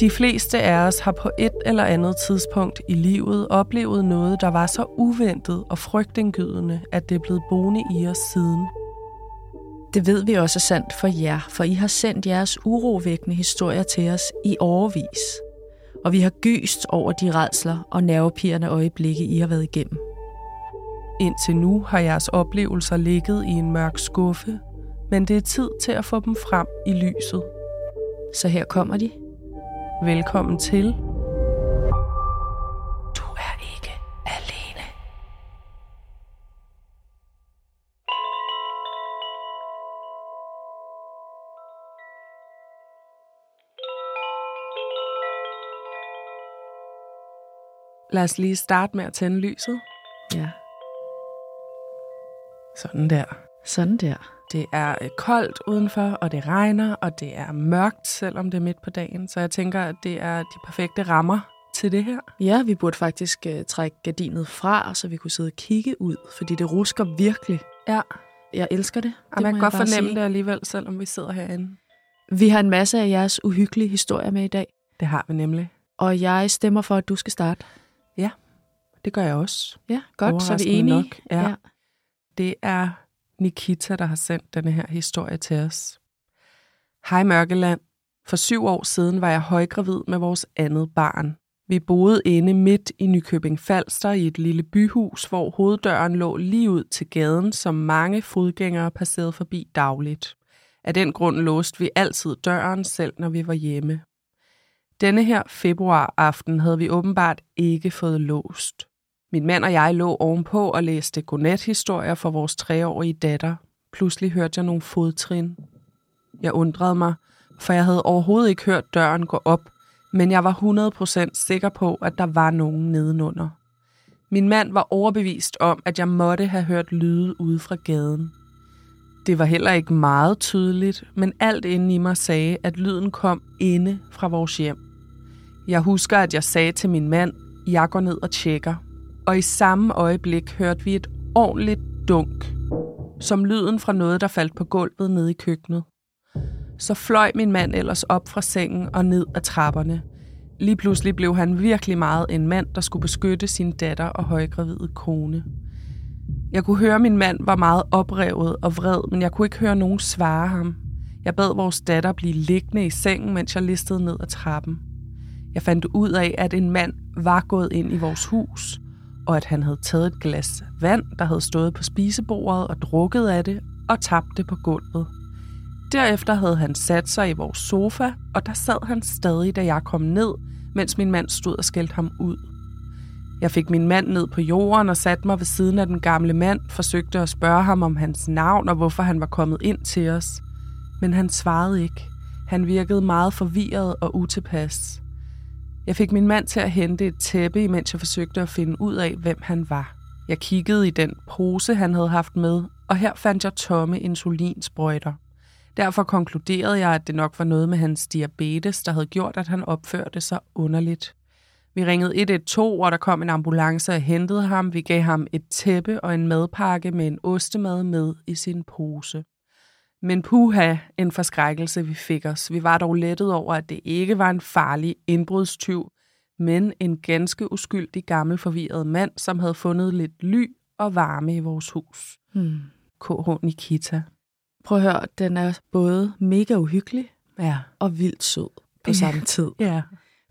De fleste af os har på et eller andet tidspunkt i livet oplevet noget, der var så uventet og frygtindgydende, at det er blevet boende i os siden. Det ved vi også er sandt for jer, for I har sendt jeres urovækkende historier til os i overvis. Og vi har gyst over de redsler og nervepirrende øjeblikke, I har været igennem. Indtil nu har jeres oplevelser ligget i en mørk skuffe, men det er tid til at få dem frem i lyset. Så her kommer de. Velkommen til. Du er ikke alene. Lad os lige starte med at tænde lyset. Ja, Sådan der. Sådan der. Det er øh, koldt udenfor, og det regner, og det er mørkt, selvom det er midt på dagen. Så jeg tænker, at det er de perfekte rammer til det her. Ja, vi burde faktisk uh, trække gardinet fra, så vi kunne sidde og kigge ud, fordi det rusker virkelig. Ja, Jeg elsker det. og man må kan godt fornemme sige. det alligevel, selvom vi sidder herinde. Vi har en masse af jeres uhyggelige historier med i dag, Det har vi nemlig. og jeg stemmer for, at du skal starte. Det gør jeg også. Ja, godt, så er vi enige. nok, ja. Det er Nikita, der har sendt denne her historie til os. Hej Mørkeland. For syv år siden var jeg højgravid med vores andet barn. Vi boede inde midt i Nykøbing Falster i et lille byhus, hvor hoveddøren lå lige ud til gaden, som mange fodgængere passerede forbi dagligt. Af den grund låste vi altid døren, selv når vi var hjemme. Denne her februaraften havde vi åbenbart ikke fået låst. Min mand og jeg lå ovenpå og læste godnathistorier for vores treårige datter. Pludselig hørte jeg nogle fodtrin. Jeg undrede mig, for jeg havde overhovedet ikke hørt døren gå op, men jeg var 100% sikker på, at der var nogen nedenunder. Min mand var overbevist om, at jeg måtte have hørt lyde ude fra gaden. Det var heller ikke meget tydeligt, men alt inde i mig sagde, at lyden kom inde fra vores hjem. Jeg husker, at jeg sagde til min mand, jeg går ned og tjekker. Og i samme øjeblik hørte vi et ordentligt dunk, som lyden fra noget, der faldt på gulvet nede i køkkenet. Så fløj min mand ellers op fra sengen og ned ad trapperne. Lige pludselig blev han virkelig meget en mand, der skulle beskytte sin datter og højgravide kone. Jeg kunne høre, at min mand var meget oprevet og vred, men jeg kunne ikke høre nogen svare ham. Jeg bad vores datter blive liggende i sengen, mens jeg listede ned ad trappen. Jeg fandt ud af, at en mand var gået ind i vores hus, og at han havde taget et glas vand, der havde stået på spisebordet og drukket af det, og tabt det på gulvet. Derefter havde han sat sig i vores sofa, og der sad han stadig, da jeg kom ned, mens min mand stod og skældte ham ud. Jeg fik min mand ned på jorden og satte mig ved siden af den gamle mand, forsøgte at spørge ham om hans navn og hvorfor han var kommet ind til os. Men han svarede ikke. Han virkede meget forvirret og utilpas. Jeg fik min mand til at hente et tæppe, imens jeg forsøgte at finde ud af, hvem han var. Jeg kiggede i den pose, han havde haft med, og her fandt jeg tomme insulinsprøjter. Derfor konkluderede jeg, at det nok var noget med hans diabetes, der havde gjort, at han opførte sig underligt. Vi ringede 112, og der kom en ambulance og hentede ham. Vi gav ham et tæppe og en madpakke med en ostemad med i sin pose. Men puha, en forskrækkelse vi fik os. Vi var dog lettet over, at det ikke var en farlig indbrudstyv, men en ganske uskyldig gammel forvirret mand, som havde fundet lidt ly og varme i vores hus. Hmm. KH Nikita. Prøv at høre, den er både mega uhyggelig Ja. og vildt sød på Ja. samme tid. Ja.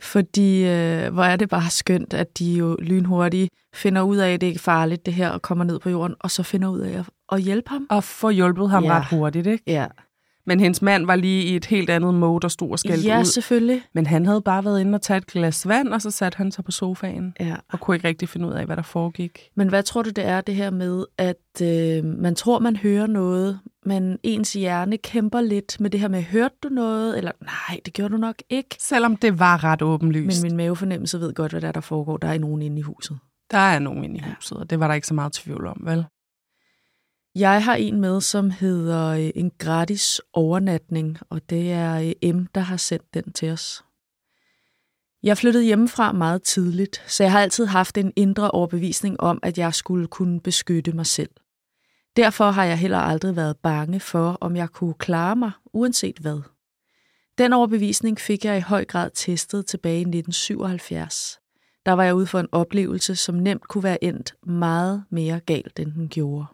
Fordi øh, hvor er det bare skønt, at de jo lynhurtigt finder ud af, at det ikke er farligt det her, og kommer ned på jorden, og så finder ud af at, at hjælpe ham. Og få hjulpet ham Ja. ret hurtigt, ikke? Ja, Men hendes mand var lige i et helt andet mode og stod og skældte ja ud. selvfølgelig. Men han havde bare været inde og taget et glas vand, og så satte han sig på sofaen Ja. og kunne ikke rigtig finde ud af, hvad der foregik. Men hvad tror du, det er det her med, at øh, man tror, man hører noget, men ens hjerne kæmper lidt med det her med, hørte du noget? Eller nej, det gjorde du nok ikke. Selvom det var ret åbenlyst. Men min mavefornemmelse ved godt, hvad der, er, der foregår. Der er nogen inde i huset. Der er nogen inde i huset, og det var der ikke så meget tvivl om, vel? Jeg har en med, som hedder øh, en gratis overnatning, og det er øh, M, der har sendt den til os. Jeg flyttede hjemmefra meget tidligt, så jeg har altid haft en indre overbevisning om, at jeg skulle kunne beskytte mig selv. Derfor har jeg heller aldrig været bange for, om jeg kunne klare mig, uanset hvad. Den overbevisning fik jeg i høj grad testet tilbage i 1977. Der var jeg ude for en oplevelse, som nemt kunne være endt meget mere galt, end den gjorde.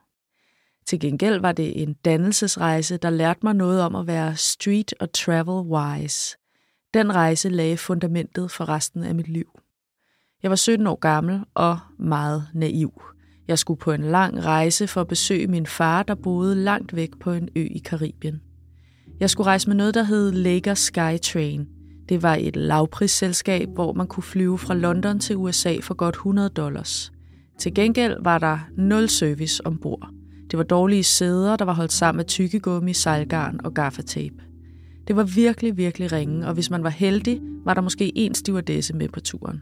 Til gengæld var det en dannelsesrejse, der lærte mig noget om at være street og travel wise. Den rejse lagde fundamentet for resten af mit liv. Jeg var 17 år gammel og meget naiv. Jeg skulle på en lang rejse for at besøge min far, der boede langt væk på en ø i Karibien. Jeg skulle rejse med noget, der hed Sky Train. Det var et lavprisselskab, hvor man kunne flyve fra London til USA for godt 100 dollars. Til gengæld var der nul service ombord. Det var dårlige sæder, der var holdt sammen med tykkegummi, sejlgarn og gaffatape. Det var virkelig, virkelig ringe, og hvis man var heldig, var der måske en stewardesse med på turen.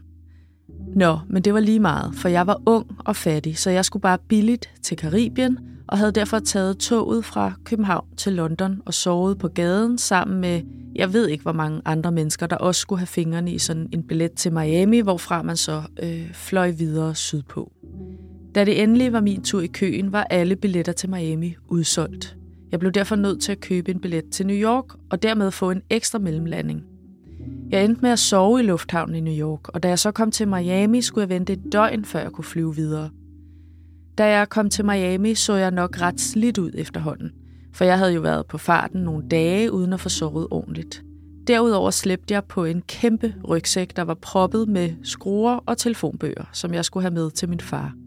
Nå, men det var lige meget, for jeg var ung og fattig, så jeg skulle bare billigt til Karibien, og havde derfor taget toget fra København til London og sovet på gaden sammen med, jeg ved ikke hvor mange andre mennesker, der også skulle have fingrene i sådan en billet til Miami, hvorfra man så øh, fløj videre sydpå. Da det endelig var min tur i køen, var alle billetter til Miami udsolgt. Jeg blev derfor nødt til at købe en billet til New York og dermed få en ekstra mellemlanding. Jeg endte med at sove i lufthavnen i New York, og da jeg så kom til Miami, skulle jeg vente et døgn, før jeg kunne flyve videre. Da jeg kom til Miami, så jeg nok ret slidt ud efterhånden, for jeg havde jo været på farten nogle dage uden at få sovet ordentligt. Derudover slæbte jeg på en kæmpe rygsæk, der var proppet med skruer og telefonbøger, som jeg skulle have med til min far.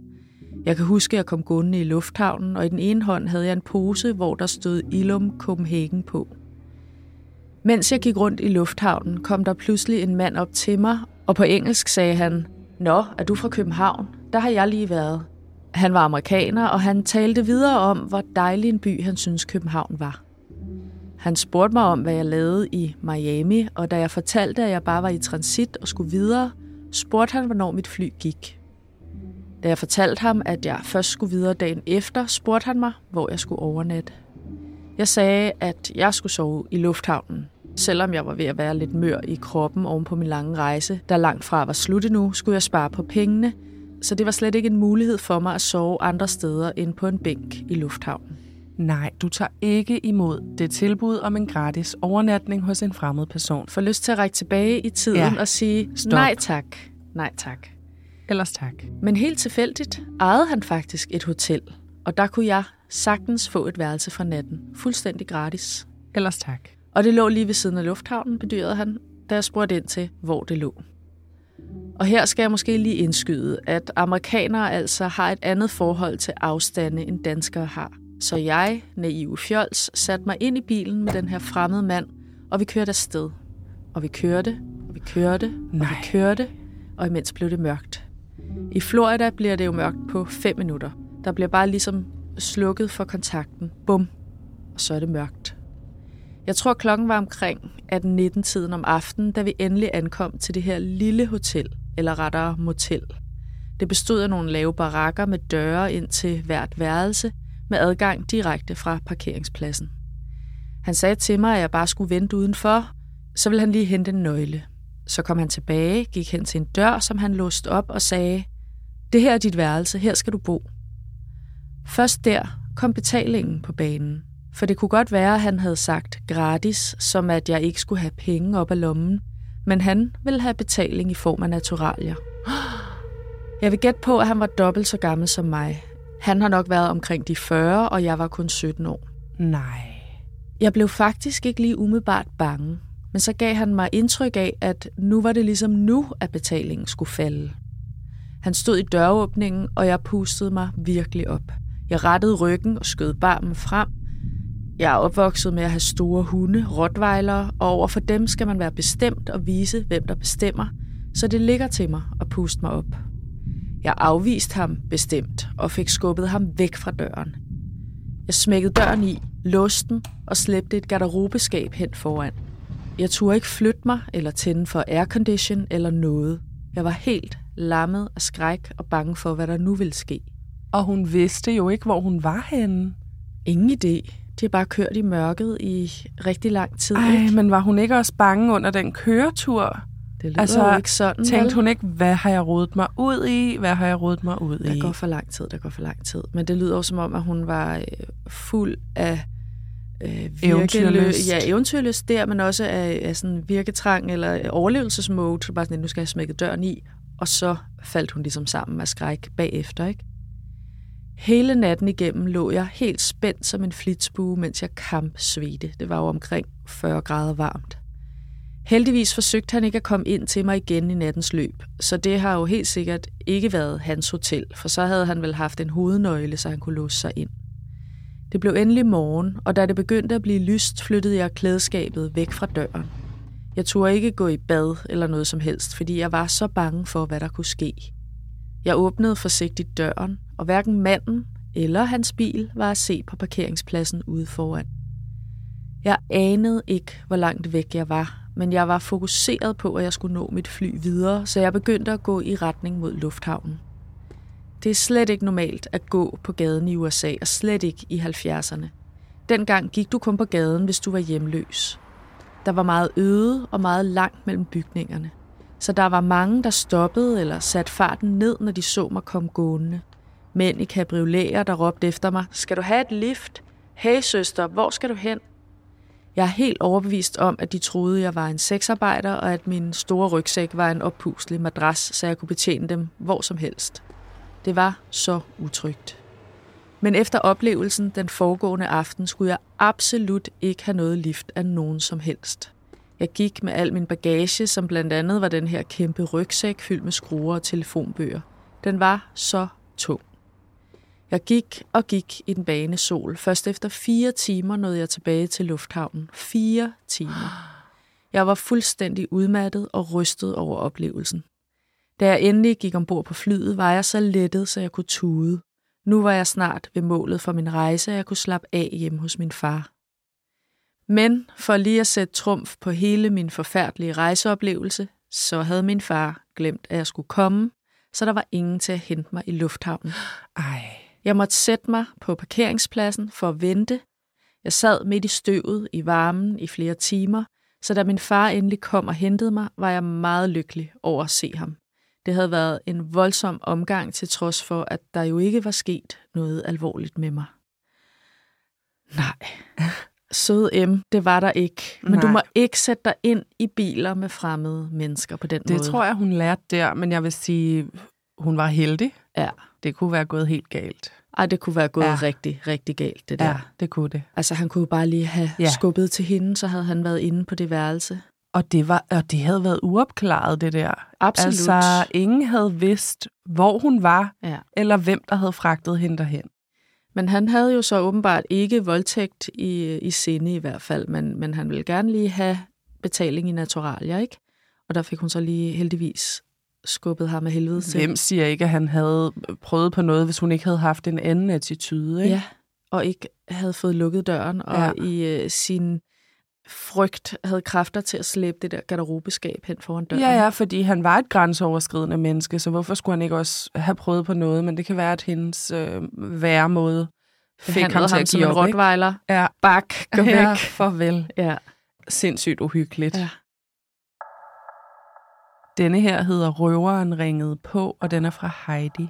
Jeg kan huske, at jeg kom gående i lufthavnen, og i den ene hånd havde jeg en pose, hvor der stod Ilum Copenhagen på. Mens jeg gik rundt i lufthavnen, kom der pludselig en mand op til mig, og på engelsk sagde han, Nå, er du fra København? Der har jeg lige været. Han var amerikaner, og han talte videre om, hvor dejlig en by han synes København var. Han spurgte mig om, hvad jeg lavede i Miami, og da jeg fortalte, at jeg bare var i transit og skulle videre, spurgte han, hvornår mit fly gik. Da jeg fortalte ham, at jeg først skulle videre dagen efter, spurgte han mig, hvor jeg skulle overnatte. Jeg sagde, at jeg skulle sove i lufthavnen. Selvom jeg var ved at være lidt mør i kroppen oven på min lange rejse, der langt fra var slut nu, skulle jeg spare på pengene, så det var slet ikke en mulighed for mig at sove andre steder end på en bænk i lufthavnen. Nej, du tager ikke imod det tilbud om en gratis overnatning hos en fremmed person. For lyst til at række tilbage i tiden ja. og sige, Stop. nej tak, nej tak. Ellers tak. Men helt tilfældigt ejede han faktisk et hotel, og der kunne jeg sagtens få et værelse fra natten, fuldstændig gratis. Ellers tak. Og det lå lige ved siden af lufthavnen, bedyrede han, da jeg spurgte ind til, hvor det lå. Og her skal jeg måske lige indskyde, at amerikanere altså har et andet forhold til afstande, end danskere har. Så jeg, naiv fjols, satte mig ind i bilen med den her fremmede mand, og vi kørte afsted. Og vi kørte, og vi kørte, Nej. og vi kørte, og imens blev det mørkt. I Florida bliver det jo mørkt på 5 minutter. Der bliver bare ligesom slukket for kontakten. Bum. Og så er det mørkt. Jeg tror, klokken var omkring 18-19-tiden om aftenen, da vi endelig ankom til det her lille hotel, eller rettere motel. Det bestod af nogle lave barakker med døre ind til hvert værelse, med adgang direkte fra parkeringspladsen. Han sagde til mig, at jeg bare skulle vente udenfor, så ville han lige hente en nøgle. Så kom han tilbage, gik hen til en dør, som han låste op og sagde, det her er dit værelse, her skal du bo. Først der kom betalingen på banen, for det kunne godt være, at han havde sagt gratis, som at jeg ikke skulle have penge op af lommen, men han ville have betaling i form af naturalier. Jeg vil gætte på, at han var dobbelt så gammel som mig. Han har nok været omkring de 40, og jeg var kun 17 år. Nej. Jeg blev faktisk ikke lige umiddelbart bange, men så gav han mig indtryk af, at nu var det ligesom nu, at betalingen skulle falde. Han stod i døråbningen, og jeg pustede mig virkelig op. Jeg rettede ryggen og skød barmen frem. Jeg er opvokset med at have store hunde, rottweiler, og over for dem skal man være bestemt og vise, hvem der bestemmer, så det ligger til mig at puste mig op. Jeg afviste ham bestemt og fik skubbet ham væk fra døren. Jeg smækkede døren i, låste den og slæbte et garderobeskab hen foran. Jeg turde ikke flytte mig eller tænde for aircondition eller noget. Jeg var helt lammet af skræk og bange for, hvad der nu ville ske. Og hun vidste jo ikke, hvor hun var henne. Ingen idé. De har bare kørt i mørket i rigtig lang tid. Ej, ikke? men var hun ikke også bange under den køretur? Det lyder altså, jo ikke sådan. Tænkte vel? hun ikke, hvad har jeg rodet mig ud i? Hvad har jeg rodet mig ud der i? Der går for lang tid, der går for lang tid. Men det lyder også som om, at hun var øh, fuld af øh, Eventyrlyst. Ja, eventyrlyst der, men også af, af sådan virketrang eller overlevelsesmode. Så bare sådan, nu skal jeg smække døren i. Og så faldt hun ligesom sammen af skræk bagefter, ikke? Hele natten igennem lå jeg helt spændt som en flitsbue, mens jeg kampsvedte. Det var jo omkring 40 grader varmt. Heldigvis forsøgte han ikke at komme ind til mig igen i nattens løb, så det har jo helt sikkert ikke været hans hotel, for så havde han vel haft en hovednøgle, så han kunne låse sig ind. Det blev endelig morgen, og da det begyndte at blive lyst, flyttede jeg klædeskabet væk fra døren. Jeg turde ikke gå i bad eller noget som helst, fordi jeg var så bange for, hvad der kunne ske. Jeg åbnede forsigtigt døren, og hverken manden eller hans bil var at se på parkeringspladsen ude foran. Jeg anede ikke, hvor langt væk jeg var, men jeg var fokuseret på, at jeg skulle nå mit fly videre, så jeg begyndte at gå i retning mod lufthavnen. Det er slet ikke normalt at gå på gaden i USA, og slet ikke i 70'erne. Dengang gik du kun på gaden, hvis du var hjemløs. Der var meget øde og meget langt mellem bygningerne. Så der var mange, der stoppede eller satte farten ned, når de så mig komme gående. Mænd i cabrioleter, der råbte efter mig, skal du have et lift? Hey søster, hvor skal du hen? Jeg er helt overbevist om, at de troede, jeg var en sexarbejder, og at min store rygsæk var en oppuslig madras, så jeg kunne betjene dem hvor som helst. Det var så utrygt. Men efter oplevelsen den foregående aften skulle jeg absolut ikke have noget lift af nogen som helst. Jeg gik med al min bagage, som blandt andet var den her kæmpe rygsæk fyldt med skruer og telefonbøger. Den var så tung. Jeg gik og gik i den bane sol. Først efter fire timer nåede jeg tilbage til lufthavnen. Fire timer. Jeg var fuldstændig udmattet og rystet over oplevelsen. Da jeg endelig gik ombord på flyet, var jeg så lettet, så jeg kunne tude. Nu var jeg snart ved målet for min rejse, og jeg kunne slappe af hjemme hos min far. Men for lige at sætte trumf på hele min forfærdelige rejseoplevelse, så havde min far glemt, at jeg skulle komme, så der var ingen til at hente mig i lufthavnen. Ej. Jeg måtte sætte mig på parkeringspladsen for at vente. Jeg sad midt i støvet i varmen i flere timer, så da min far endelig kom og hentede mig, var jeg meget lykkelig over at se ham. Det havde været en voldsom omgang til trods for, at der jo ikke var sket noget alvorligt med mig. Nej, søde M, det var der ikke. Men Nej. du må ikke sætte dig ind i biler med fremmede mennesker på den det måde. Det tror jeg, hun lærte der, men jeg vil sige, hun var heldig. Ja. Det kunne være gået helt galt. Ej, det kunne være gået ja. rigtig, rigtig galt, det der. Ja, det kunne det. Altså, han kunne bare lige have ja. skubbet til hende, så havde han været inde på det værelse. Og det, var, og det havde været uopklaret, det der. Absolut. Altså, ingen havde vidst, hvor hun var, ja. eller hvem, der havde fragtet hende derhen. Men han havde jo så åbenbart ikke voldtægt i, i sinde i hvert fald, men, men han ville gerne lige have betaling i naturalier, ikke? Og der fik hun så lige heldigvis skubbet ham med helvede til. Hvem siger ikke, at han havde prøvet på noget, hvis hun ikke havde haft en anden attitude? Ikke? Ja, og ikke havde fået lukket døren, og ja. i øh, sin frygt havde kræfter til at slæbe det der garderobeskab hen foran døren. Ja, ja, fordi han var et grænseoverskridende menneske, så hvorfor skulle han ikke også have prøvet på noget? Men det kan være, at hendes øh, måde fik han ham til at give op, rottweiler. Ja. Bak, gå væk. Ja, farvel. Ja. Sindssygt uhyggeligt. Ja. Denne her hedder Røveren ringede på, og den er fra Heidi.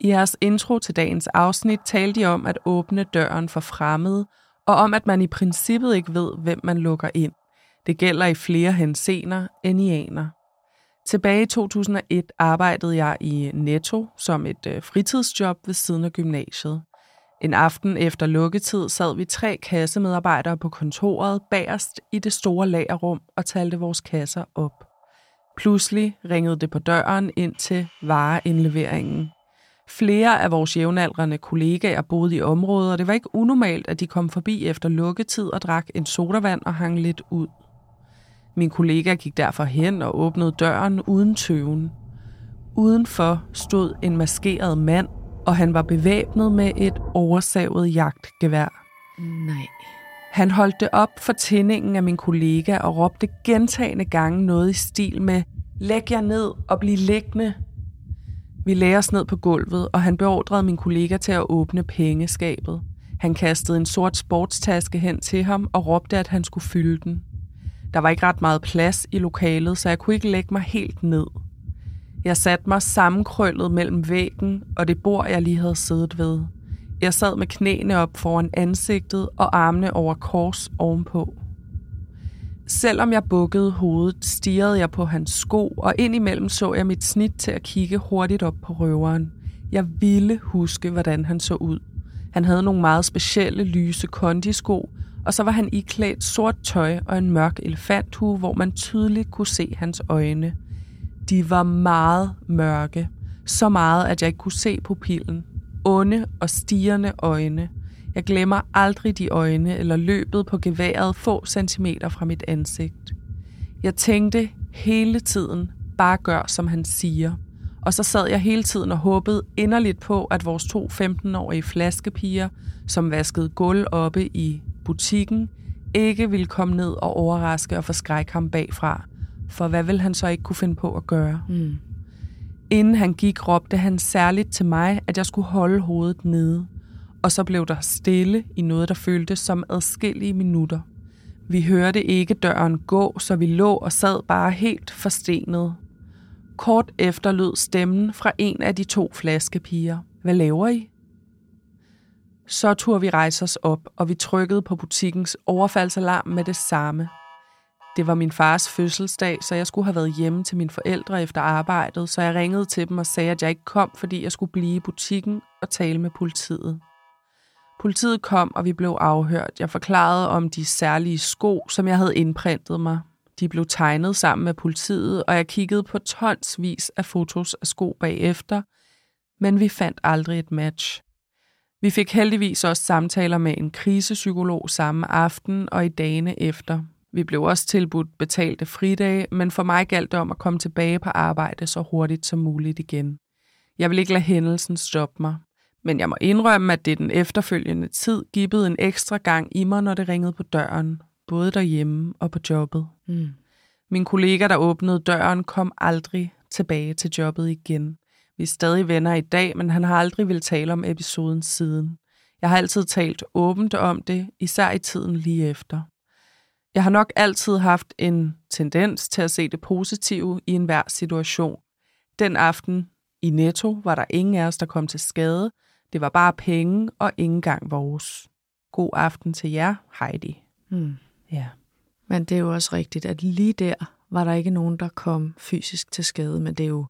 I jeres intro til dagens afsnit talte de om at åbne døren for fremmede, og om at man i princippet ikke ved, hvem man lukker ind. Det gælder i flere hensener end i aner. Tilbage i 2001 arbejdede jeg i Netto som et øh, fritidsjob ved siden af gymnasiet. En aften efter lukketid sad vi tre kassemedarbejdere på kontoret bagerst i det store lagerrum og talte vores kasser op. Pludselig ringede det på døren ind til vareindleveringen. Flere af vores jævnaldrende kollegaer boede i området, og det var ikke unormalt, at de kom forbi efter lukketid og drak en sodavand og hang lidt ud. Min kollega gik derfor hen og åbnede døren uden tøven. Udenfor stod en maskeret mand, og han var bevæbnet med et oversavet jagtgevær. Nej. Han holdt det op for tændingen af min kollega og råbte gentagende gange noget i stil med Læg jer ned og bliv liggende. Vi lagde os ned på gulvet, og han beordrede min kollega til at åbne pengeskabet. Han kastede en sort sportstaske hen til ham og råbte, at han skulle fylde den. Der var ikke ret meget plads i lokalet, så jeg kunne ikke lægge mig helt ned. Jeg satte mig sammenkrøllet mellem væggen og det bord, jeg lige havde siddet ved. Jeg sad med knæene op foran ansigtet og armene over kors ovenpå. Selvom jeg bukkede hovedet, stirrede jeg på hans sko, og indimellem så jeg mit snit til at kigge hurtigt op på røveren. Jeg ville huske, hvordan han så ud. Han havde nogle meget specielle lyse kondisko, og så var han iklædt sort tøj og en mørk elefanthue, hvor man tydeligt kunne se hans øjne. De var meget mørke, så meget, at jeg ikke kunne se pupillen. Onde og stigende øjne. Jeg glemmer aldrig de øjne eller løbet på geværet få centimeter fra mit ansigt. Jeg tænkte hele tiden, bare gør som han siger. Og så sad jeg hele tiden og håbede inderligt på, at vores to 15-årige flaskepiger, som vaskede gulv oppe i butikken, ikke ville komme ned og overraske og forskrække ham bagfra. For hvad vil han så ikke kunne finde på at gøre? Mm. Inden han gik, råbte han særligt til mig, at jeg skulle holde hovedet nede. Og så blev der stille i noget, der føltes som adskillige minutter. Vi hørte ikke døren gå, så vi lå og sad bare helt forstenet. Kort efter lød stemmen fra en af de to flaskepiger. Hvad laver I? Så turde vi rejse os op, og vi trykkede på butikkens overfaldsalarm med det samme. Det var min fars fødselsdag, så jeg skulle have været hjemme til mine forældre efter arbejdet, så jeg ringede til dem og sagde, at jeg ikke kom, fordi jeg skulle blive i butikken og tale med politiet. Politiet kom, og vi blev afhørt. Jeg forklarede om de særlige sko, som jeg havde indprintet mig. De blev tegnet sammen med politiet, og jeg kiggede på tonsvis af fotos af sko bagefter, men vi fandt aldrig et match. Vi fik heldigvis også samtaler med en krisepsykolog samme aften og i dagene efter. Vi blev også tilbudt betalte fridage, men for mig galt det om at komme tilbage på arbejde så hurtigt som muligt igen. Jeg vil ikke lade hændelsen stoppe mig. Men jeg må indrømme, at det den efterfølgende tid gibbede en ekstra gang i mig, når det ringede på døren, både derhjemme og på jobbet. Mm. Min kollega, der åbnede døren, kom aldrig tilbage til jobbet igen. Vi er stadig venner i dag, men han har aldrig vil tale om episoden siden. Jeg har altid talt åbent om det, især i tiden lige efter. Jeg har nok altid haft en tendens til at se det positive i enhver situation. Den aften i Netto var der ingen af os, der kom til skade. Det var bare penge og ingen gang vores. God aften til jer, Heidi. Mm. Ja. Men det er jo også rigtigt, at lige der var der ikke nogen, der kom fysisk til skade, men det er jo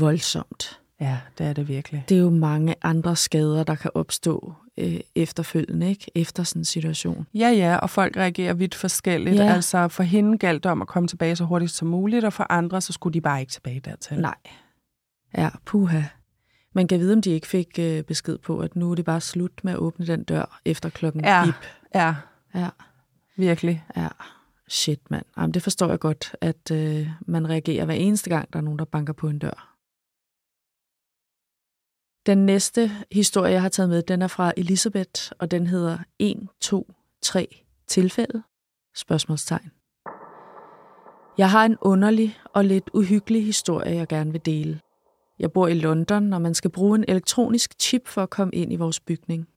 voldsomt. Ja, det er det virkelig. Det er jo mange andre skader, der kan opstå øh, efterfølgende, ikke? Efter sådan en situation. Ja, ja, og folk reagerer vidt forskelligt. Ja. Altså, for hende galt det om at komme tilbage så hurtigt som muligt, og for andre, så skulle de bare ikke tilbage dertil. Nej. Ja, puha. Man kan vide, om de ikke fik øh, besked på, at nu er det bare slut med at åbne den dør efter klokken Ja. bip. Ja, Ja, virkelig. ja. Shit, mand. Jamen, det forstår jeg godt, at øh, man reagerer hver eneste gang, der er nogen, der banker på en dør. Den næste historie, jeg har taget med, den er fra Elisabeth, og den hedder 1, 2, 3 tilfælde? Spørgsmålstegn. Jeg har en underlig og lidt uhyggelig historie, jeg gerne vil dele. Jeg bor i London, og man skal bruge en elektronisk chip for at komme ind i vores bygning.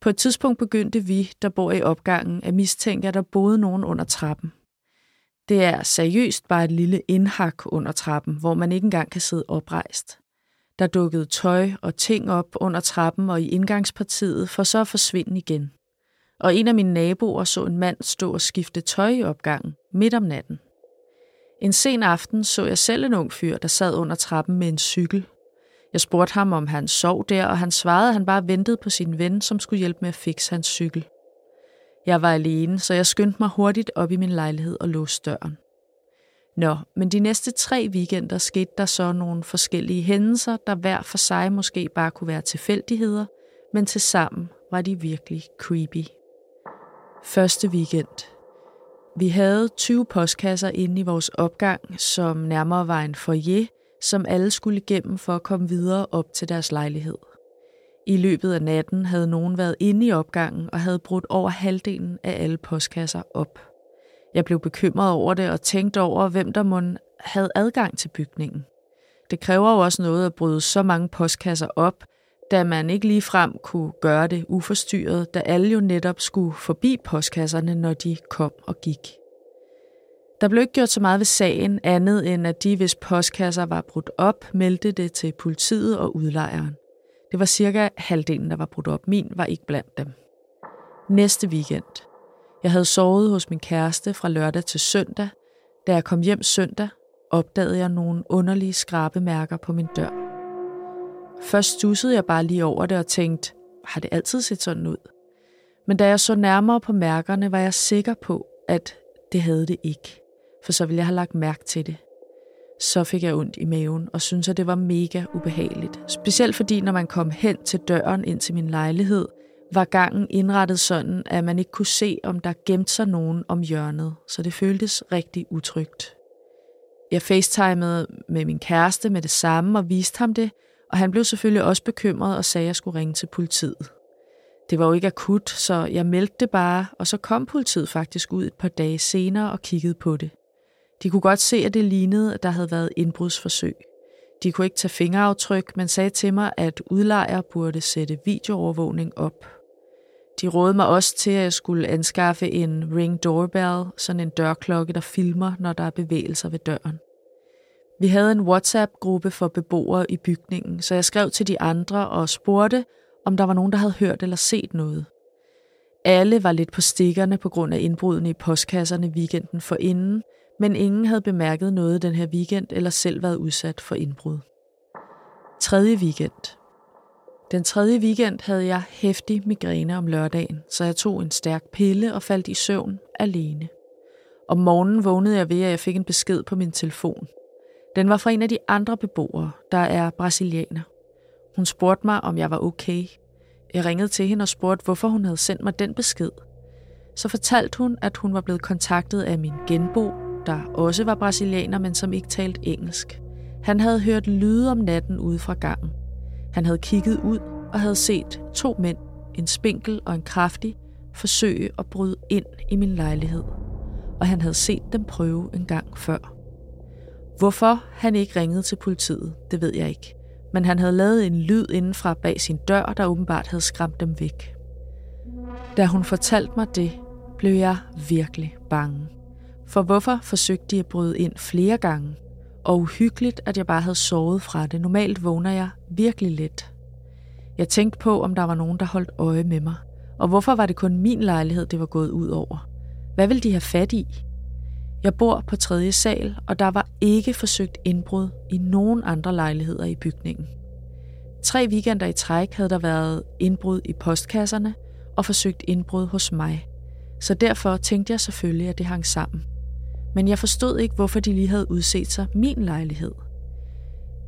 På et tidspunkt begyndte vi, der bor i opgangen, at mistænke, at der boede nogen under trappen. Det er seriøst bare et lille indhak under trappen, hvor man ikke engang kan sidde oprejst. Der dukkede tøj og ting op under trappen og i indgangspartiet, for så at forsvinde igen. Og en af mine naboer så en mand stå og skifte tøj i opgangen midt om natten. En sen aften så jeg selv en ung fyr, der sad under trappen med en cykel. Jeg spurgte ham, om han sov der, og han svarede, at han bare ventede på sin ven, som skulle hjælpe med at fikse hans cykel. Jeg var alene, så jeg skyndte mig hurtigt op i min lejlighed og låste døren. Nå, men de næste tre weekender skete der så nogle forskellige hændelser, der hver for sig måske bare kunne være tilfældigheder, men til sammen var de virkelig creepy. Første weekend. Vi havde 20 postkasser inde i vores opgang, som nærmere var en foyer, som alle skulle igennem for at komme videre op til deres lejlighed. I løbet af natten havde nogen været inde i opgangen og havde brudt over halvdelen af alle postkasser op. Jeg blev bekymret over det og tænkte over, hvem der måtte havde adgang til bygningen. Det kræver jo også noget at bryde så mange postkasser op, da man ikke lige frem kunne gøre det uforstyrret, da alle jo netop skulle forbi postkasserne, når de kom og gik. Der blev ikke gjort så meget ved sagen, andet end at de, hvis postkasser var brudt op, meldte det til politiet og udlejeren. Det var cirka halvdelen, der var brudt op. Min var ikke blandt dem. Næste weekend. Jeg havde sovet hos min kæreste fra lørdag til søndag. Da jeg kom hjem søndag, opdagede jeg nogle underlige skrabemærker på min dør. Først stussede jeg bare lige over det og tænkte, har det altid set sådan ud? Men da jeg så nærmere på mærkerne, var jeg sikker på, at det havde det ikke. For så ville jeg have lagt mærke til det. Så fik jeg ondt i maven og syntes, at det var mega ubehageligt. Specielt fordi, når man kom hen til døren ind til min lejlighed, var gangen indrettet sådan, at man ikke kunne se, om der gemte sig nogen om hjørnet. Så det føltes rigtig utrygt. Jeg facetimede med min kæreste med det samme og viste ham det, og han blev selvfølgelig også bekymret og sagde, at jeg skulle ringe til politiet. Det var jo ikke akut, så jeg meldte det bare, og så kom politiet faktisk ud et par dage senere og kiggede på det. De kunne godt se, at det lignede, at der havde været indbrudsforsøg. De kunne ikke tage fingeraftryk, men sagde til mig, at udlejer burde sætte videoovervågning op. De rådede mig også til, at jeg skulle anskaffe en ring doorbell, sådan en dørklokke, der filmer, når der er bevægelser ved døren. Vi havde en WhatsApp-gruppe for beboere i bygningen, så jeg skrev til de andre og spurgte, om der var nogen, der havde hørt eller set noget. Alle var lidt på stikkerne på grund af indbrudene i postkasserne weekenden for inden, men ingen havde bemærket noget den her weekend eller selv været udsat for indbrud. Tredje weekend. Den tredje weekend havde jeg hæftig migræne om lørdagen, så jeg tog en stærk pille og faldt i søvn alene. Om morgenen vågnede jeg ved, at jeg fik en besked på min telefon. Den var fra en af de andre beboere, der er brasilianer. Hun spurgte mig, om jeg var okay. Jeg ringede til hende og spurgte, hvorfor hun havde sendt mig den besked. Så fortalte hun, at hun var blevet kontaktet af min genbo, der også var brasilianer, men som ikke talte engelsk. Han havde hørt lyde om natten ude fra gangen. Han havde kigget ud og havde set to mænd, en spinkel og en kraftig, forsøge at bryde ind i min lejlighed. Og han havde set dem prøve en gang før. Hvorfor han ikke ringede til politiet, det ved jeg ikke men han havde lavet en lyd indenfra bag sin dør, der åbenbart havde skræmt dem væk. Da hun fortalte mig det, blev jeg virkelig bange. For hvorfor forsøgte de at bryde ind flere gange? Og uhyggeligt, at jeg bare havde sovet fra det. Normalt vågner jeg virkelig let. Jeg tænkte på, om der var nogen, der holdt øje med mig. Og hvorfor var det kun min lejlighed, det var gået ud over? Hvad ville de have fat i? Jeg bor på tredje sal, og der var ikke forsøgt indbrud i nogen andre lejligheder i bygningen. Tre weekender i træk havde der været indbrud i postkasserne og forsøgt indbrud hos mig. Så derfor tænkte jeg selvfølgelig, at det hang sammen. Men jeg forstod ikke, hvorfor de lige havde udset sig min lejlighed.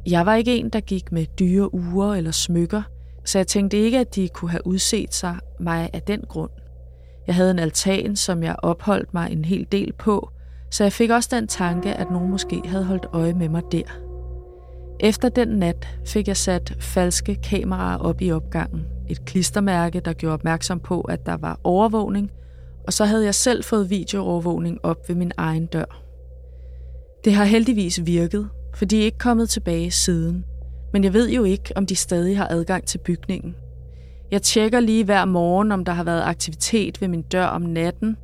Jeg var ikke en, der gik med dyre uger eller smykker, så jeg tænkte ikke, at de kunne have udset sig mig af den grund. Jeg havde en altan, som jeg opholdt mig en hel del på, så jeg fik også den tanke, at nogen måske havde holdt øje med mig der. Efter den nat fik jeg sat falske kameraer op i opgangen. Et klistermærke, der gjorde opmærksom på, at der var overvågning, og så havde jeg selv fået videoovervågning op ved min egen dør. Det har heldigvis virket, for de er ikke kommet tilbage siden. Men jeg ved jo ikke, om de stadig har adgang til bygningen. Jeg tjekker lige hver morgen, om der har været aktivitet ved min dør om natten,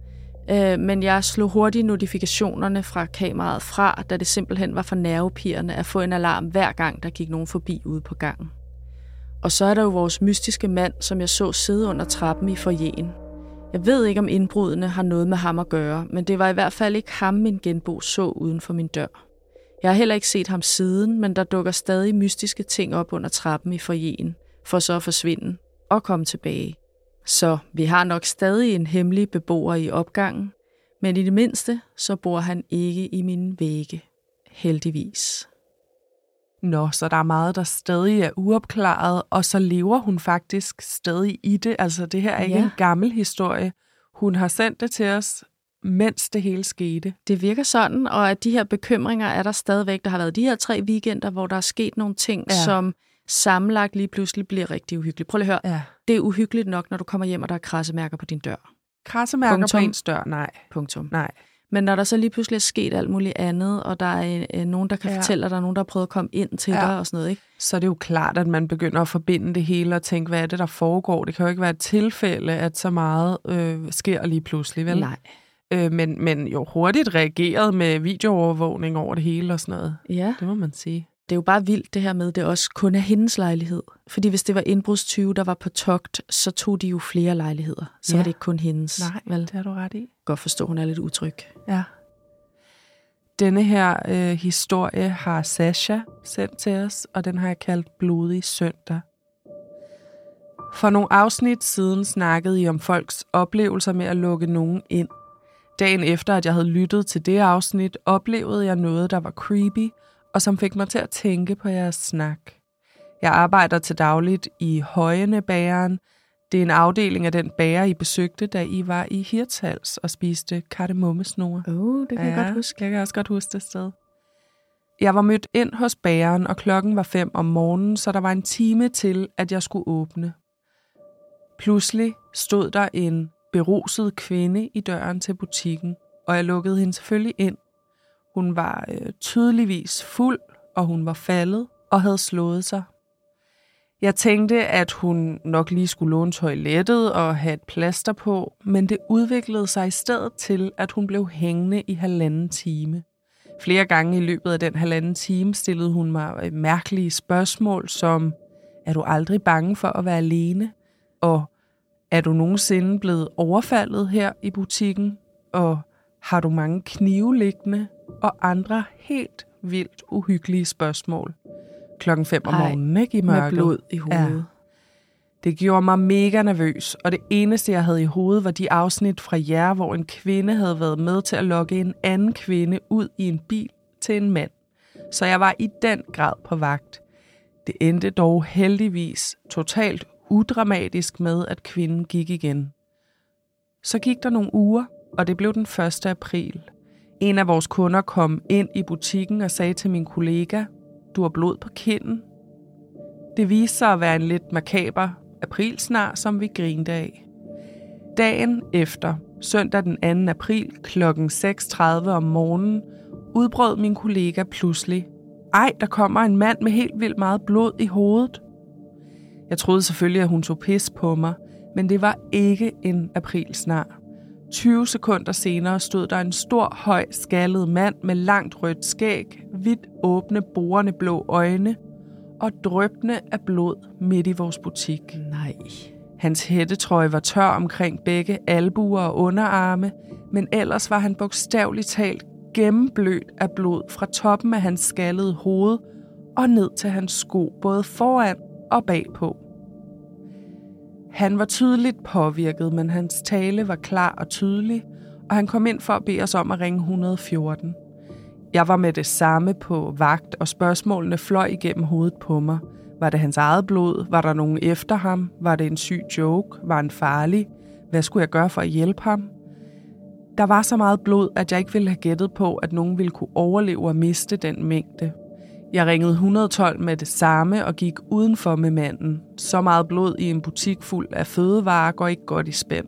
Øh, men jeg slog hurtigt notifikationerne fra kameraet fra, da det simpelthen var for nervepirrende at få en alarm hver gang, der gik nogen forbi ude på gangen. Og så er der jo vores mystiske mand, som jeg så sidde under trappen i forjen. Jeg ved ikke, om indbrudene har noget med ham at gøre, men det var i hvert fald ikke ham, min genbo så uden for min dør. Jeg har heller ikke set ham siden, men der dukker stadig mystiske ting op under trappen i forjen, for så at forsvinde og komme tilbage. Så vi har nok stadig en hemmelig beboer i opgangen, men i det mindste så bor han ikke i mine vægge. Heldigvis. Nå, så der er meget, der stadig er uopklaret, og så lever hun faktisk stadig i det. Altså, det her er ikke ja. en gammel historie. Hun har sendt det til os, mens det hele skete. Det virker sådan, og at de her bekymringer er der stadigvæk. Der har været de her tre weekender, hvor der er sket nogle ting, ja. som sammenlagt lige pludselig bliver rigtig uhyggeligt. Prøv lige at høre. Ja. Det er uhyggeligt nok, når du kommer hjem, og der er krassemærker på din dør. Krassemærker Punktum. på ens dør? Nej. Punktum. Nej. Men når der så lige pludselig er sket alt muligt andet, og der er øh, nogen, der kan ja. fortælle, at der er nogen, der har prøvet at komme ind til ja. dig og sådan noget, ikke? så er det jo klart, at man begynder at forbinde det hele og tænke, hvad er det, der foregår? Det kan jo ikke være et tilfælde, at så meget øh, sker lige pludselig, vel? Nej. Øh, men, men jo hurtigt reageret med videoovervågning over det hele og sådan noget. Ja. Det må man sige. Det er jo bare vildt det her med, at det også kun er hendes lejlighed. Fordi hvis det var indbrudstyve, der var på togt, så tog de jo flere lejligheder. Så ja. var det ikke kun hendes. Nej, vel? det har du ret i. Godt forstå, hun er lidt utryg. Ja. Denne her øh, historie har Sasha sendt til os, og den har jeg kaldt Blodig Søndag. For nogle afsnit siden snakkede I om folks oplevelser med at lukke nogen ind. Dagen efter, at jeg havde lyttet til det afsnit, oplevede jeg noget, der var creepy, og som fik mig til at tænke på jeres snak. Jeg arbejder til dagligt i Højene Bageren. Det er en afdeling af den bager, I besøgte, da I var i Hirtshals og spiste kardemommesnore. Oh, det kan ja, jeg godt huske. Jeg kan også godt huske det sted. Jeg var mødt ind hos bageren, og klokken var fem om morgenen, så der var en time til, at jeg skulle åbne. Pludselig stod der en beruset kvinde i døren til butikken, og jeg lukkede hende selvfølgelig ind. Hun var øh, tydeligvis fuld, og hun var faldet og havde slået sig. Jeg tænkte, at hun nok lige skulle låne toilettet og have et plaster på, men det udviklede sig i stedet til, at hun blev hængende i halvanden time. Flere gange i løbet af den halvanden time stillede hun mig øh, mærkelige spørgsmål, som, er du aldrig bange for at være alene? Og er du nogensinde blevet overfaldet her i butikken? Og har du mange knive liggende? Og andre helt vildt uhyggelige spørgsmål. Klokken 5 om morgenen, ikke i mørket? Med blod i hovedet. Ja. Det gjorde mig mega nervøs, og det eneste, jeg havde i hovedet, var de afsnit fra jer, hvor en kvinde havde været med til at lokke en anden kvinde ud i en bil til en mand. Så jeg var i den grad på vagt. Det endte dog heldigvis totalt udramatisk med, at kvinden gik igen. Så gik der nogle uger, og det blev den 1. april. En af vores kunder kom ind i butikken og sagde til min kollega, du har blod på kinden. Det viste sig at være en lidt makaber aprilsnar, som vi grinte af. Dagen efter, søndag den 2. april kl. 6.30 om morgenen, udbrød min kollega pludselig, ej, der kommer en mand med helt vildt meget blod i hovedet. Jeg troede selvfølgelig, at hun tog pis på mig, men det var ikke en aprilsnar. 20 sekunder senere stod der en stor, høj, skaldet mand med langt rødt skæg, vidt åbne, borende blå øjne og drøbende af blod midt i vores butik. Nej. Hans hættetrøje var tør omkring begge albuer og underarme, men ellers var han bogstaveligt talt gennemblødt af blod fra toppen af hans skallede hoved og ned til hans sko, både foran og bagpå. Han var tydeligt påvirket, men hans tale var klar og tydelig, og han kom ind for at bede os om at ringe 114. Jeg var med det samme på vagt, og spørgsmålene fløj igennem hovedet på mig. Var det hans eget blod? Var der nogen efter ham? Var det en syg joke? Var han farlig? Hvad skulle jeg gøre for at hjælpe ham? Der var så meget blod, at jeg ikke ville have gættet på, at nogen ville kunne overleve og miste den mængde. Jeg ringede 112 med det samme og gik udenfor med manden. Så meget blod i en butik fuld af fødevarer går ikke godt i spænd.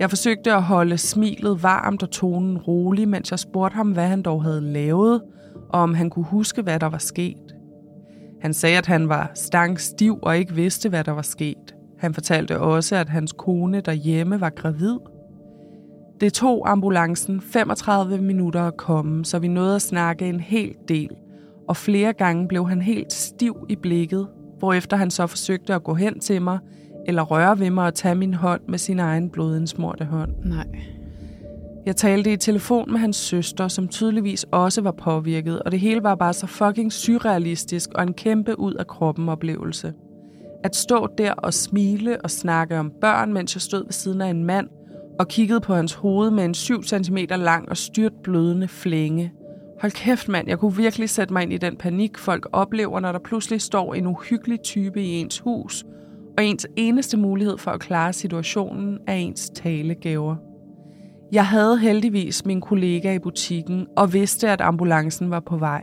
Jeg forsøgte at holde smilet varmt og tonen rolig, mens jeg spurgte ham, hvad han dog havde lavet, og om han kunne huske, hvad der var sket. Han sagde, at han var stangstiv og ikke vidste, hvad der var sket. Han fortalte også, at hans kone derhjemme var gravid. Det tog ambulancen 35 minutter at komme, så vi nåede at snakke en hel del og flere gange blev han helt stiv i blikket, hvorefter han så forsøgte at gå hen til mig, eller røre ved mig og tage min hånd med sin egen blodindsmorte hånd. Nej. Jeg talte i telefon med hans søster, som tydeligvis også var påvirket, og det hele var bare så fucking surrealistisk og en kæmpe ud af kroppen oplevelse. At stå der og smile og snakke om børn, mens jeg stod ved siden af en mand og kiggede på hans hoved med en 7 cm lang og styrt blødende flænge – Hold kæft mand, jeg kunne virkelig sætte mig ind i den panik, folk oplever, når der pludselig står en uhyggelig type i ens hus, og ens eneste mulighed for at klare situationen er ens talegaver. Jeg havde heldigvis min kollega i butikken og vidste, at ambulancen var på vej.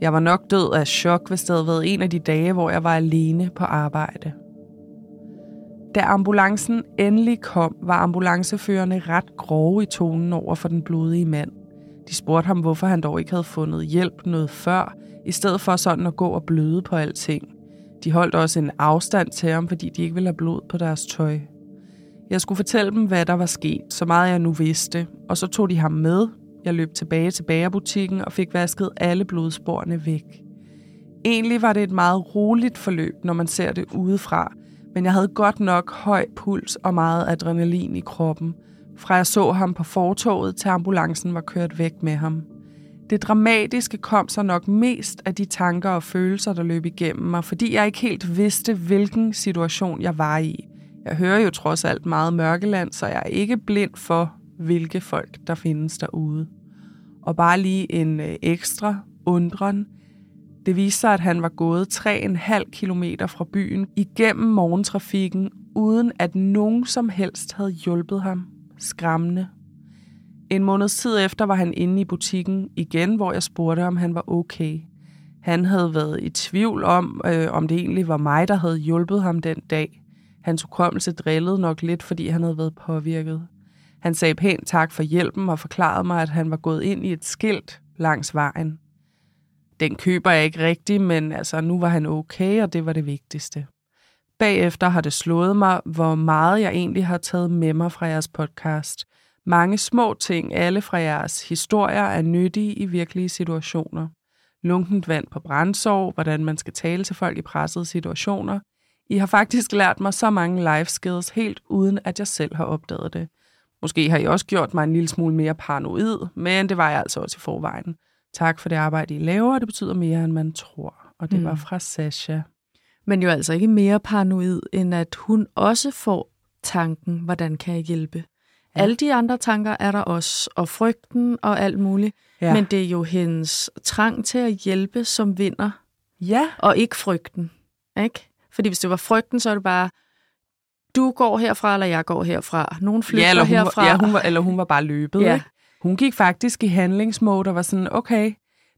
Jeg var nok død af chok, hvis det havde været en af de dage, hvor jeg var alene på arbejde. Da ambulancen endelig kom, var ambulanceførerne ret grove i tonen over for den blodige mand. De spurgte ham, hvorfor han dog ikke havde fundet hjælp noget før, i stedet for sådan at gå og bløde på alting. De holdt også en afstand til ham, fordi de ikke ville have blod på deres tøj. Jeg skulle fortælle dem, hvad der var sket, så meget jeg nu vidste, og så tog de ham med. Jeg løb tilbage til bagerbutikken og fik vasket alle blodsporene væk. Egentlig var det et meget roligt forløb, når man ser det udefra, men jeg havde godt nok høj puls og meget adrenalin i kroppen, fra jeg så ham på fortoget til ambulancen var kørt væk med ham. Det dramatiske kom så nok mest af de tanker og følelser, der løb igennem mig, fordi jeg ikke helt vidste, hvilken situation jeg var i. Jeg hører jo trods alt meget mørkeland, så jeg er ikke blind for, hvilke folk der findes derude. Og bare lige en øh, ekstra undren. Det viste sig, at han var gået 3,5 km fra byen igennem morgentrafikken, uden at nogen som helst havde hjulpet ham. Skræmmende. En måneds tid efter var han inde i butikken igen, hvor jeg spurgte, om han var okay. Han havde været i tvivl om, øh, om det egentlig var mig, der havde hjulpet ham den dag. Hans hukommelse drillede nok lidt, fordi han havde været påvirket. Han sagde pænt tak for hjælpen og forklarede mig, at han var gået ind i et skilt langs vejen. Den køber jeg ikke rigtigt, men altså, nu var han okay, og det var det vigtigste. Bagefter har det slået mig, hvor meget jeg egentlig har taget med mig fra jeres podcast. Mange små ting, alle fra jeres historier, er nyttige i virkelige situationer. Lunkent vand på brændsår, hvordan man skal tale til folk i pressede situationer. I har faktisk lært mig så mange life skills, helt uden at jeg selv har opdaget det. Måske har I også gjort mig en lille smule mere paranoid, men det var jeg altså også i forvejen. Tak for det arbejde, I laver, og det betyder mere, end man tror. Og det mm. var fra Sasha. Men jo altså ikke mere paranoid, end at hun også får tanken, hvordan kan jeg hjælpe? Ja. Alle de andre tanker er der også, og frygten og alt muligt. Ja. Men det er jo hendes trang til at hjælpe, som vinder. Ja. Og ikke frygten. Ikke? Fordi hvis det var frygten, så er det bare, du går herfra, eller jeg går herfra. Nogen flygter ja, eller hun herfra. Var, ja, hun var, eller hun var bare løbet. ja. Ikke? Hun gik faktisk i handlingsmode og var sådan, okay,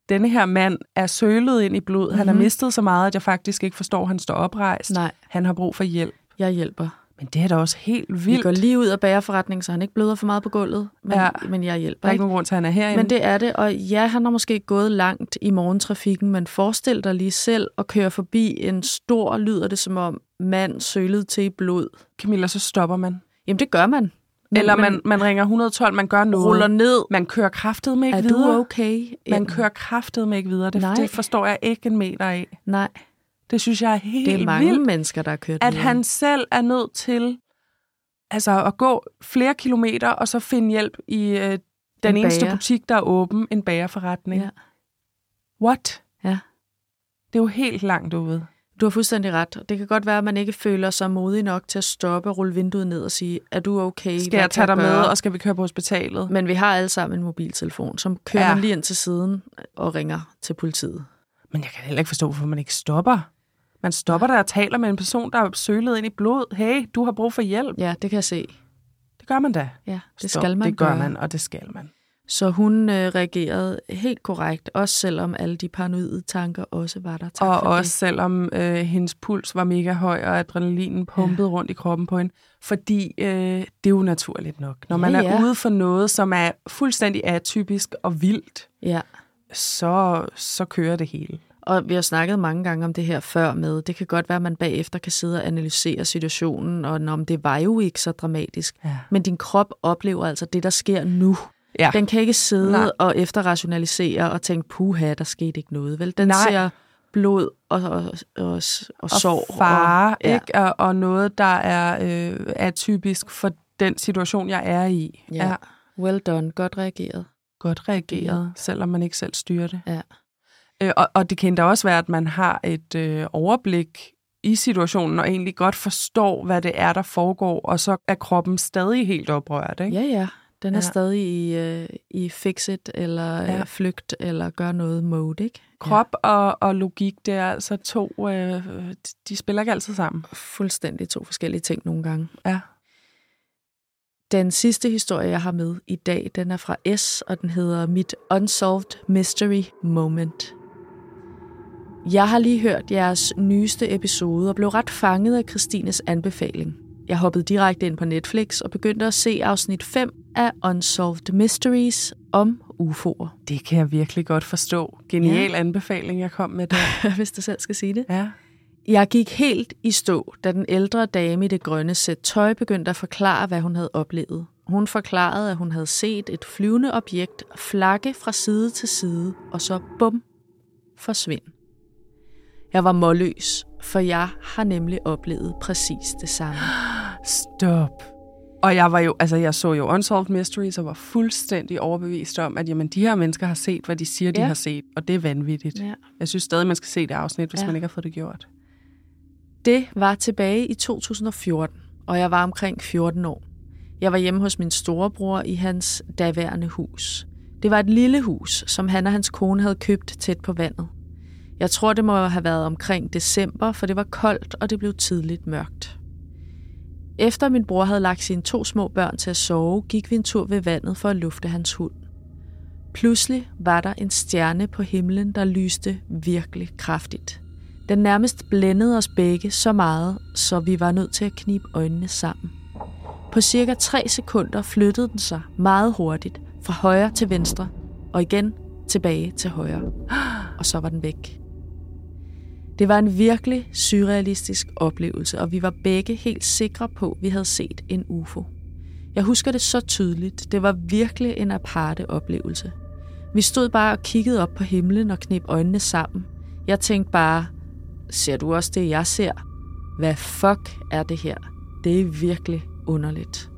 denne her mand er sølet ind i blod. Mm-hmm. Han har mhm. mistet så meget, at jeg faktisk ikke forstår, at han står oprejst. Nej. Han har brug for hjælp. Jeg hjælper. Men det er da også helt vildt. Vi går lige ud af bagerforretningen, så han ikke bløder for meget på gulvet. Men, ja. men jeg hjælper. Der er ikke nogen grund til, at han er herinde. Men det er det. Og ja, han har måske gået langt i morgentrafikken, men forestil dig lige selv at køre forbi en stor, lyder det som om, mand sølet til blod. Camilla, så stopper man. Jamen, det gør man. Men, Eller man, man ringer 112, man gør noget. Ruller ned. Man kører kraftet med ikke er videre. Er du okay? Man kører kraftet med ikke videre. Det, Nej. det forstår jeg ikke en meter af. Nej. Det synes jeg er helt Det er mange vildt, mennesker, der har kørt At han selv er nødt til altså, at gå flere kilometer, og så finde hjælp i øh, den en eneste bager. butik, der er åben, en bagerforretning. Ja. What? Ja. Det er jo helt langt ude. Du har fuldstændig ret. Det kan godt være, at man ikke føler sig modig nok til at stoppe og rulle vinduet ned og sige, er du okay? Skal jeg tage dig med, og skal vi køre på hospitalet? Men vi har alle sammen en mobiltelefon, som kører ja. lige ind til siden og ringer til politiet. Men jeg kan heller ikke forstå, hvorfor man ikke stopper. Man stopper der og taler med en person, der er sølet ind i blod. Hey, du har brug for hjælp. Ja, det kan jeg se. Det gør man da. Ja, det Stop. skal man Det gør gøre. man, og det skal man. Så hun øh, reagerede helt korrekt, også selvom alle de paranoide tanker også var der. Tak og også det. selvom øh, hendes puls var mega høj, og adrenalinen pumpede ja. rundt i kroppen på hende. Fordi øh, det er jo naturligt nok. Når man Ja, er ja. ude for noget, som er fuldstændig atypisk og vildt, Ja, så, så kører det hele. og vi har snakket mange gange om det her før med, det kan godt være, at man bagefter kan sidde og analysere situationen, og om det var jo ikke så dramatisk. Ja. Men din krop oplever altså det, der sker nu. Ja. Den kan ikke sidde Nej. og efterrationalisere og tænke, puha, der skete ikke noget. Vel? Den Nej. ser blod og, og, og, og, og sorg. fare, og, ja. ikke? Og, og noget, der er øh, atypisk for den situation, jeg er i. Ja. Well done. Godt reageret. Godt reageret, selvom man ikke selv styrer det. Ja. Øh, og, og det kan da også være, at man har et øh, overblik i situationen, og egentlig godt forstår, hvad det er, der foregår, og så er kroppen stadig helt oprørt, ikke? Ja, ja. Den er Ja. ja. stadig i, øh, i fix-it, eller Ja. ja. flygt, eller gør noget mode, ikke? Krop og, og logik, det er altså to, øh, de spiller ikke altid sammen. Ja. Fuldstændig to forskellige ting nogle gange. Ja. Den sidste historie, jeg har med i dag, den er fra S, og den hedder Mit Unsolved Mystery Moment. Jeg har lige hørt jeres nyeste episode og blev ret fanget af Christines anbefaling. Jeg hoppede direkte ind på Netflix og begyndte at se afsnit 5 af Unsolved Mysteries om UFO'er, Det kan jeg virkelig godt forstå. Genial ja. anbefaling, jeg kom med der. hvis du selv skal sige det. Ja. Jeg gik helt i stå, da den ældre dame i det grønne sæt tøj begyndte at forklare, hvad hun havde oplevet. Hun forklarede, at hun havde set et flyvende objekt flakke fra side til side, og så bum, forsvinde. Jeg var målløs, for jeg har nemlig oplevet præcis det samme. Stop. Og jeg var jo, altså jeg så jo Unsolved Mysteries og var fuldstændig overbevist om, at jamen, de her mennesker har set, hvad de siger, de Ja. har set. Og det er vanvittigt. Ja. Jeg synes stadig, man skal se det afsnit, hvis Ja. man ikke har fået det gjort. Det var tilbage i 2014, og jeg var omkring 14 år. Jeg var hjemme hos min storebror i hans daværende hus. Det var et lille hus, som han og hans kone havde købt tæt på vandet. Jeg tror, det må have været omkring december, for det var koldt, og det blev tidligt mørkt. Efter min bror havde lagt sine to små børn til at sove, gik vi en tur ved vandet for at lufte hans hund. Pludselig var der en stjerne på himlen, der lyste virkelig kraftigt. Den nærmest blændede os begge så meget, så vi var nødt til at knibe øjnene sammen. På cirka 3 sekunder flyttede den sig meget hurtigt fra højre til venstre, og igen tilbage til højre. Og så var den væk. Det var en virkelig surrealistisk oplevelse, og vi var begge helt sikre på, at vi havde set en UFO. Jeg husker det så tydeligt. Det var virkelig en aparte oplevelse. Vi stod bare og kiggede op på himlen og knep øjnene sammen. Jeg tænkte bare, ser du også det, jeg ser? Hvad fuck er det her? Det er virkelig underligt.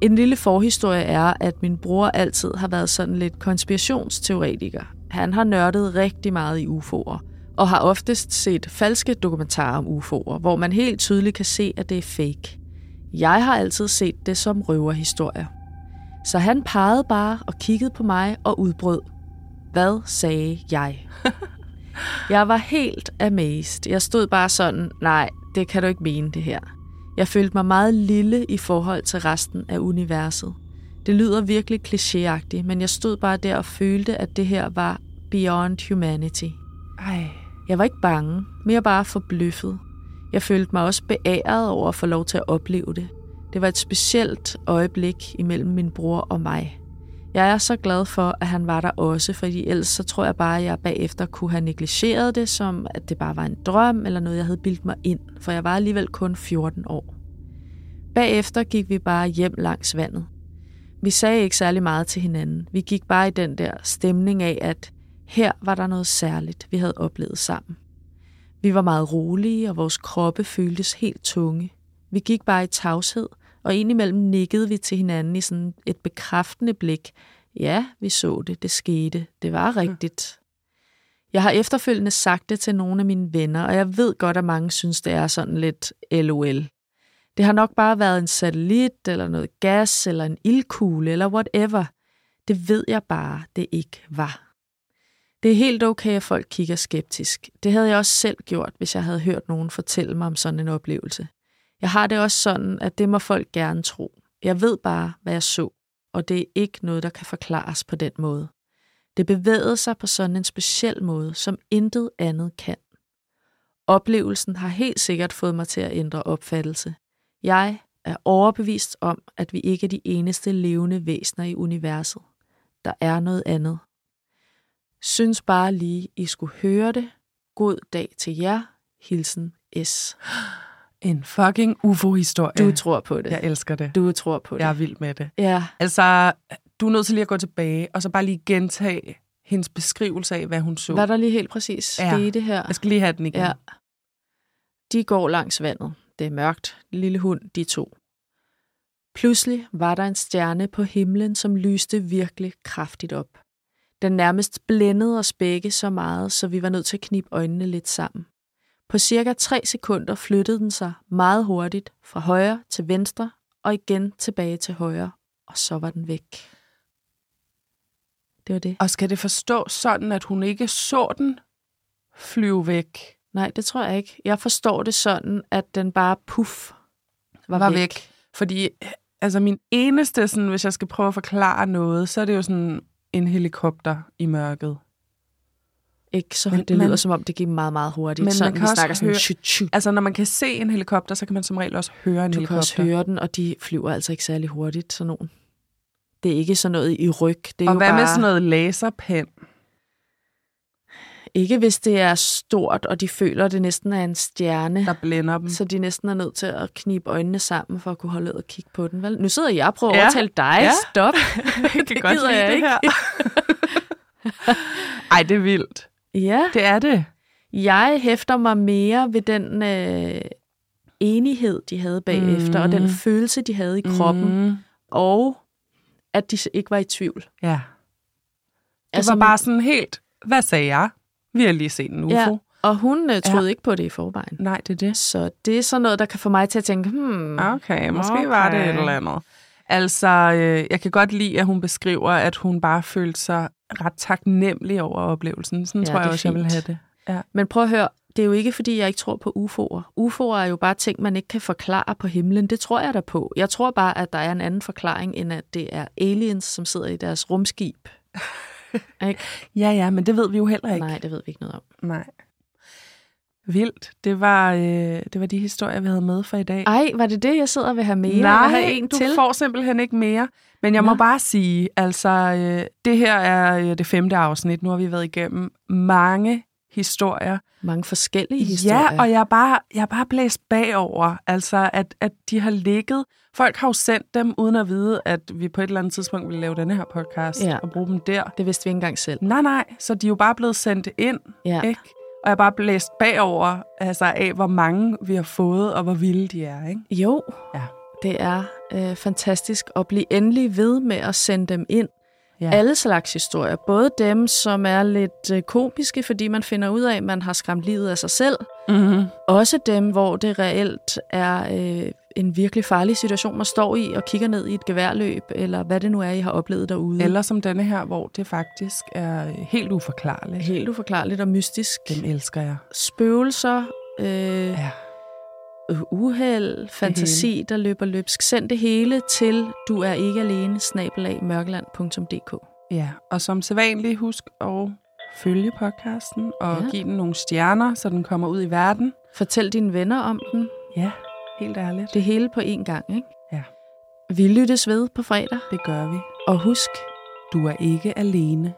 En lille forhistorie er, at min bror altid har været sådan lidt konspirationsteoretiker. Han har nørdet rigtig meget i UFO'er, og har oftest set falske dokumentarer om UFO'er, hvor man helt tydeligt kan se, at det er fake. Jeg har altid set det som røverhistorier. Så han pegede bare og kiggede på mig og udbrød. Hvad sagde jeg? Jeg var helt amazed. Jeg stod bare sådan, nej, det kan du ikke mene det her. Jeg følte mig meget lille i forhold til resten af universet. Det lyder virkelig klichéagtigt, men jeg stod bare der og følte, at det her var beyond humanity. Ej. Jeg var ikke bange, mere bare forbløffet. Jeg følte mig også beæret over at få lov til at opleve det. Det var et specielt øjeblik imellem min bror og mig. Jeg er så glad for, at han var der også, fordi ellers så tror jeg bare, at jeg bagefter kunne have negligeret det, som at det bare var en drøm eller noget, jeg havde bildt mig ind, for jeg var alligevel kun 14 år. Bagefter gik vi bare hjem langs vandet. Vi sagde ikke særlig meget til hinanden. Vi gik bare i den der stemning af, at her var der noget særligt, vi havde oplevet sammen. Vi var meget rolige, og vores kroppe føltes helt tunge. Vi gik bare i tavshed, og indimellem nikkede vi til hinanden i sådan et bekræftende blik. Ja, vi så det, det skete, det var rigtigt. Jeg har efterfølgende sagt det til nogle af mine venner, og jeg ved godt, at mange synes, det er sådan lidt LOL. Det har nok bare været en satellit, eller noget gas, eller en ildkugle, eller whatever. Det ved jeg bare, det ikke var. Det er helt okay, at folk kigger skeptisk. Det havde jeg også selv gjort, hvis jeg havde hørt nogen fortælle mig om sådan en oplevelse. Jeg har det også sådan, at det må folk gerne tro. Jeg ved bare, hvad jeg så, og det er ikke noget, der kan forklares på den måde. Det bevægede sig på sådan en speciel måde, som intet andet kan. Oplevelsen har helt sikkert fået mig til at ændre opfattelse. Jeg er overbevist om, at vi ikke er de eneste levende væsener i universet. Der er noget andet. Synes bare lige, I skulle høre det. God dag til jer. Hilsen S. En fucking UFO-historie. Du tror på det. Jeg elsker det. Du tror på det. Jeg er vild med det. Ja, Altså, du er nødt til lige at gå tilbage, og så bare lige gentage hendes beskrivelse af, hvad hun så. hvad der lige helt præcis Ja. skete her. Jeg skal lige have den igen. Ja. De går langs vandet. Det er mørkt. Lille hund, de to. Pludselig var der en stjerne på himlen, som lyste virkelig kraftigt op. Den nærmest blændede os begge så meget, så vi var nødt til at knibe øjnene lidt sammen. På cirka 3 sekunder flyttede den sig meget hurtigt fra højre til venstre og igen tilbage til højre, og så var den væk. Det var det. Og skal det forstå sådan, at hun ikke så den flyve væk? Nej, det tror jeg ikke. Jeg forstår det sådan, at den bare puff var, Var væk. væk. Fordi altså min eneste, sådan, hvis jeg skal prøve at forklare noget, så er det jo sådan en helikopter i mørket. Ikke så Men- det men- lyder som om, det gik meget, meget hurtigt. Men man sådan, kan vi også snakker sådan høre- shoot, shoot. Altså når man kan se en helikopter, så kan man som regel også høre en Du kan helikopter. også høre den, og de flyver altså ikke særlig hurtigt, sådan nogen. Det er ikke sådan noget i ryg. Det er Og jo hvad bare, med sådan noget laserpen? Ikke hvis det er stort, og de føler, at det næsten er en stjerne. der blænder dem? Så de næsten er nødt til at knibe øjnene sammen for at kunne holde ud og kigge på den. Vel? Nu sidder jeg og prøver at Ja. overtale dig. Ja. Stop. Jeg kan Det godt lide jeg det ikke. her. Ej, det er vildt. Ja, Det er det. Jeg hæfter mig mere ved den øh, enighed, de havde bagefter, mm. og den Mhm. følelse, de havde i kroppen, mm. Mm. og at de ikke var i tvivl. Ja. Det Altså, var bare sådan helt, hvad sagde jeg? Vi har lige set en UFO. Ja. Og hun øh, troede Ja. ikke på det i forvejen. Nej, det er det. Så det er sådan noget, der kan få mig til at tænke, hmm, Okay, måske Okay. var det et eller andet. Altså, øh, jeg kan godt lide, at hun beskriver, at hun bare følte sig ret taknemmelig over oplevelsen. Sådan Ja, tror jeg også, jeg vil have det. Ja. Men prøv at høre, det er jo ikke, fordi jeg ikke tror på UFO'er. UFO'er er jo bare ting, man ikke kan forklare på himlen. Det tror jeg da på. Jeg tror bare, at der er en anden forklaring, end at det er aliens, som sidder i deres rumskib. ikke? ja, ja, men det ved vi jo heller ikke. Nej, det ved vi ikke noget om. Nej. Vildt. Det var, øh, det var de historier, vi havde med for i dag. Ej, var det det, jeg sidder og vil have mere? Nej, have en du til. får simpelthen ikke mere. Men jeg må Nå. bare sige, altså, øh, det her er øh, det femte afsnit. Nu har vi været igennem mange historier. Mange forskellige historier. Ja, og jeg er bare, jeg er bare blæst bagover, altså at, at de har ligget. Folk har jo sendt dem, uden at vide, at vi på et eller andet tidspunkt ville lave denne her podcast Ja. og bruge dem der. Det vidste vi ikke engang selv. Nej, nej, så de er jo bare blevet sendt ind, Ja. ikke? Og jeg er bare blæst bagover altså af, hvor mange vi har fået, og hvor vilde de er, ikke? Jo, Ja. det er øh, fantastisk at blive endelig ved med at sende dem ind. Ja. Alle slags historier. Både dem, som er lidt øh, komiske, fordi man finder ud af, at man har skræmt livet af sig selv. Mm-hmm. Også dem, hvor det reelt er øh, en virkelig farlig situation, man står i og kigger ned i et geværløb, eller hvad det nu er, I har oplevet derude. Eller som denne her, hvor det faktisk er helt uforklarligt. Helt uforklarligt og mystisk. Dem elsker jeg. Spøgelser, øh, Ja. Uheld, fantasi, der løber løbsk. Send det hele til du er ikke alene, snabelag mørkeland.dk. Ja, og som sædvanligt, husk at følge podcasten og ja. give den nogle stjerner, så den kommer ud i verden. Fortæl dine venner om den. Ja, helt ærligt. Det hele på én gang, ikke? Ja. Vi lyttes ved på fredag. Det gør vi. Og husk, Du er ikke alene.